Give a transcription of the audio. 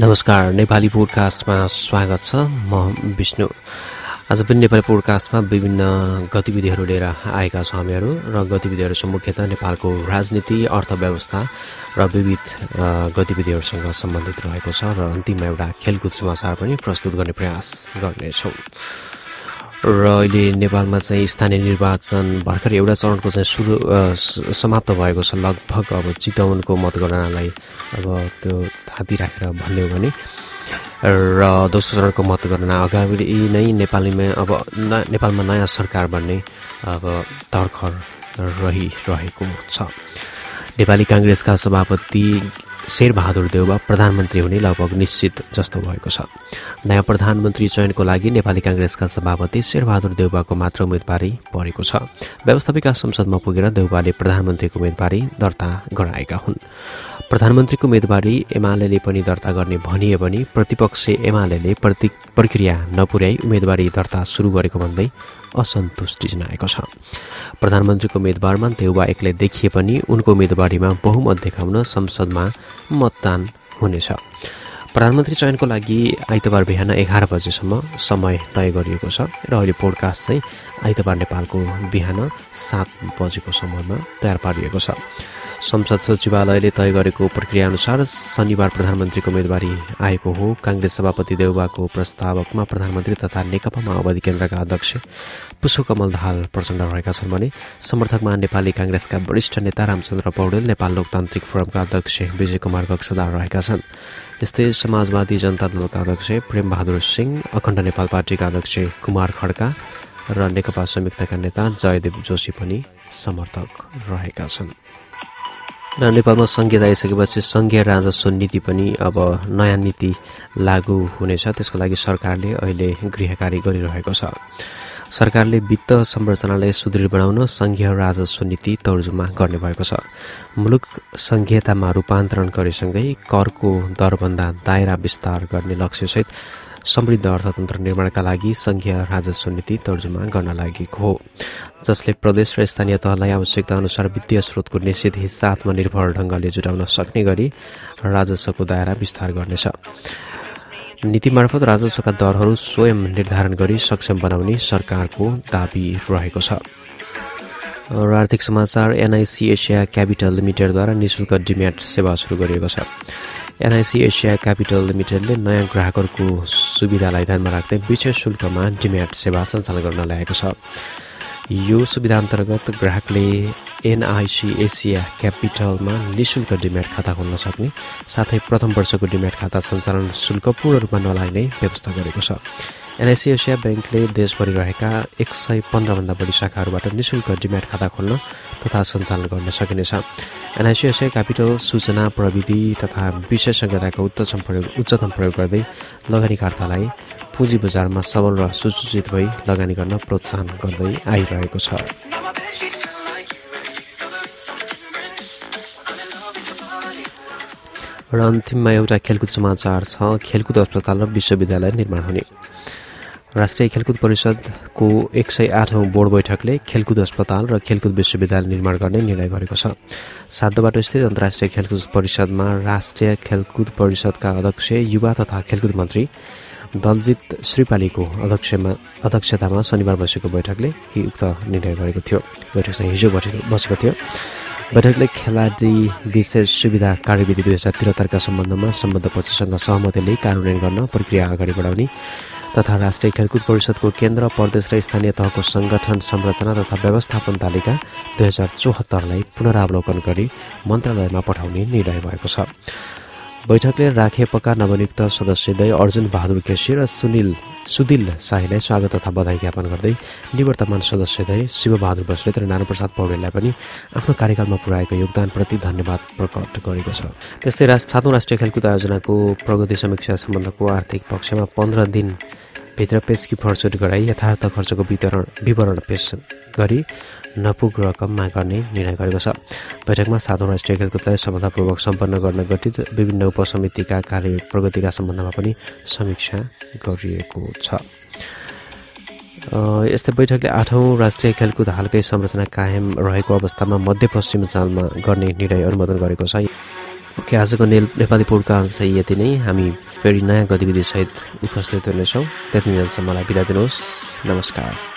नमस्कार नेपाली पोडकास्टमा स्वागत छ। म विष्णु। आज पनि नेपाली पोडकास्टमा विभिन्न गतिविधिहरू लिएर आएका छौँ हामीहरू र गतिविधिहरू चाहिँ मुख्यतः नेपालको राजनीति अर्थव्यवस्था र विविध गतिविधिहरूसँग सम्बन्धित रहेको छ र अन्तिममा एउटा खेलकुद समाचार पनि प्रस्तुत गर्ने प्रयास गर्नेछौँ। र अहिले नेपालमा चाहिँ स्थानीय निर्वाचन भर्खर एउटा चरणको चाहिँ सुरु समाप्त भएको छ। लगभग अब चितवनको मतगणनालाई अब त्यो थाती राखेर भन्यो भने र दोस्रो चरणको मतगणना अगाडि नै नेपालीमा अब नेपालमा नयाँ सरकार बन्ने अब तर्खर रहिरहेको छ। नेपाली काङ्ग्रेसका सभापति शेरबहादुर देउवा प्रधानमन्त्री हुने लगभग निश्चित जस्तो भएको छ। नयाँ प्रधानमन्त्री चयनको लागि नेपाली काङ्ग्रेसका सभापति शेरबहादुर देउवाको मात्र उम्मेदवारी परेको छ। व्यवस्थापिका संसदमा पुगेर देउवाले प्रधानमन्त्रीको उम्मेदवारी दर्ता गराएका हुन्। प्रधानमन्त्रीको उम्मेदवारी एमाले पनि दर्ता गर्ने भनिए पनि प्रतिपक्ष एमाले प्रक्रिया नपुर्याई उम्मेदवारी दर्ता सुरु गरेको भन्दै असन्तुष्टि जनाएको छ। प्रधानमन्त्रीको उम्मेदवारमा देउबा एक्लै देखिए पनि उनको उम्मेदवारीमा बहुमत देखाउन संसदमा मतदान हुनेछ। प्रधानमन्त्री चयनको लागि आइतबार बिहान एघार बजेसम्म समय तय गरिएको छ र अहिले पोडकास्ट चाहिँ आइतबार नेपालको बिहान सात बजेको समयमा तयार पारिएको छ। संसद सचिवालयले तय गरेको प्रक्रियाअनुसार शनिबार प्रधानमन्त्रीको उम्मेदवारी आएको हो। काङ्ग्रेस सभापति देउबाको प्रस्तावकमा प्रधानमन्त्री तथा नेकपा माओवादी केन्द्रका अध्यक्ष पुष्पकमल दाहाल प्रचण्ड रहेका छन् भने समर्थकमा नेपाली काङ्ग्रेसका वरिष्ठ नेता रामचन्द्र पौडेल नेपाल लोकतान्त्रिक फोरमका अध्यक्ष विजय कुमार गक्सदार रहेका छन्। यस्तै समाजवादी जनता दलका अध्यक्ष प्रेमबहादुर सिंह अखण्ड नेपाल पार्टीका अध्यक्ष कुमार खड्का र नेकपा संयुक्तका नेता जयदेव जोशी पनि समर्थक रहेका छन्। र नेपालमा सङ्घीयता आइसकेपछि सङ्घीय राजस्व नीति पनि अब नयाँ नीति लागू हुनेछ। त्यसको लागि सरकारले अहिले गृहकारी गरिरहेको छ। सरकारले वित्त संरचनालाई सुदृढ बनाउन सङ्घीय राजस्व नीति तर्जुमा गर्ने भएको छ। मुलुक सङ्घीयतामा रूपान्तरण गरेसँगै करको दरभन्दा दायरा विस्तार गर्ने लक्ष्यसहित समृद्ध अर्थतन्त्र निर्माणका लागि सङ्घीय राजस्व नीति तर्जुमा गर्न लागेको हो। जसले प्रदेश र स्थानीय तहलाई आवश्यकता अनुसार वित्तीय स्रोतको निश्चित हिस्सा आत्मनिर्भर ढङ्गले जुटाउन सक्ने गरी राजस्वको दायरा विस्तार गर्नेछ। नीति मार्फत राजस्वका दरहरू स्वयं निर्धारण गरी सक्षम बनाउने सरकारको दावी रहेको छ। र आर्थिक समाचार एनआइसी एसिया क्यापिटल लिमिटेडद्वारा निशुल्क डिम्याट सेवा सुरु गरिएको छ। एनआइसी एसिया क्यापिटल लिमिटेडले नयाँ ग्राहकहरूको सुविधालाई ध्यानमा राख्दै विशेष शुल्कमा डिम्याट सेवा सञ्चालन गर्न ल्याएको छ। यो सुविधा अन्तर्गत ग्राहकले एनआइसी एसिया क्यापिटलमा निशुल्क डिम्याट खाता खोल्न सक्ने साथै प्रथम वर्षको डिम्याट खाता सञ्चालन शुल्क पूर्ण रूपमा नलाग्ने व्यवस्था गरेको छ। एनआइसी एसिया ब्याङ्कले देशभरि रहेका एक सय पन्ध्रभन्दा बढी शाखाहरूबाट निशुल्क डिम्याट खाता खोल्न तथा सञ्चालन गर्न सकिनेछ। एनआइसी एसिया क्यापिटल सूचना प्रविधि तथा विशेषज्ञताको उच्चतम प्रयोग उच्चतम प्रयोग गर्दै लगानीकर्तालाई पुँजी बजारमा सबल र सुसूचित भई लगानी गर्न प्रोत्साहन गर्दै आइरहेको छ। र अन्तिममा एउटा खेलकुद समाचार छ। खेलकुद अस्पताल र विश्वविद्यालय निर्माण हुने। राष्ट्रिय खेलकुद परिषदको एक सय आठौँ बोर्ड बैठकले खेलकुद अस्पताल र खेलकुद विश्वविद्यालय निर्माण गर्ने निर्णय गरेको छ। सातोबाट स्थित अन्तर्राष्ट्रिय खेलकुद परिषदमा राष्ट्रिय खेलकुद परिषदका अध्यक्ष युवा तथा खेलकुद मन्त्री दलजित श्रीपालीको अध्यक्षमा अध्यक्षतामा शनिबार बसेको बैठकले उक्त निर्णय गरेको थियो। बैठक चाहिँ हिजो बसेको थियो। बैठकले खेलाडी विशेष सुविधा कार्यविधि दुई हजार त्रिहत्तरका सम्बन्धमा सम्बद्ध पक्षसँग सहमतिले कार्यान्वयन गर्न प्रक्रिया अगाडि बढाउने तथा राष्ट्रिय खेलकुद परिषदको केन्द्र प्रदेश र स्थानीय तहको संगठन संरचना तथा व्यवस्थापन तालिका दुई हजार चौहत्तरलाई पुनरावलोकन गरी मन्त्रालयमा पठाउने निर्णय भएको छ। बैठकले राखेपका नवनियुक्त सदस्यद्वय अर्जुन बहादुर केसी र सुनिल सुदिल शाहीलाई स्वागत तथा बधाई ज्ञापन गर्दै निवर्तमान सदस्यद्वय शिवबहादुर बस्नेत र नारायणप्रसाद पौडेललाई पनि आफ्नो कार्यकालमा पुर्याएको योगदानप्रति धन्यवाद प्रकट गरेको छ। त्यस्तै सातौँ राष्ट्रिय खेलकुद आयोजनाको प्रगति समीक्षा सम्बन्धको आर्थिक पक्षमा पन्ध्र दिन भित्र पेस कि फर्चुट गराई यथार्थ खर्चको वितरण विवरण पेश गरी नपुग रकममा गर्ने निर्णय गरेको छ। बैठकमा सातौँ राष्ट्रिय खेलकुदलाई सफलतापूर्वक सम्पन्न गर्न गठित विभिन्न उपसमितिका कार्य प्रगतिका सम्बन्धमा पनि समीक्षा गरिएको छ। यस्तै बैठकले आठौँ राष्ट्रिय खेलकुद हालकै संरचना कायम रहेको अवस्थामा मध्यपश्चिम चालमा गर्ने निर्णय अनुमोदन गरेको छ। ओके आजको ने नेपाली पोडकास्ट चाहिँ यति नै। हामी फेरि नयाँ गतिविधिसहित उपस्थित हुनेछौँ। त्यति बेलासम्म मलाई बिदा दिनुहोस्। नमस्कार।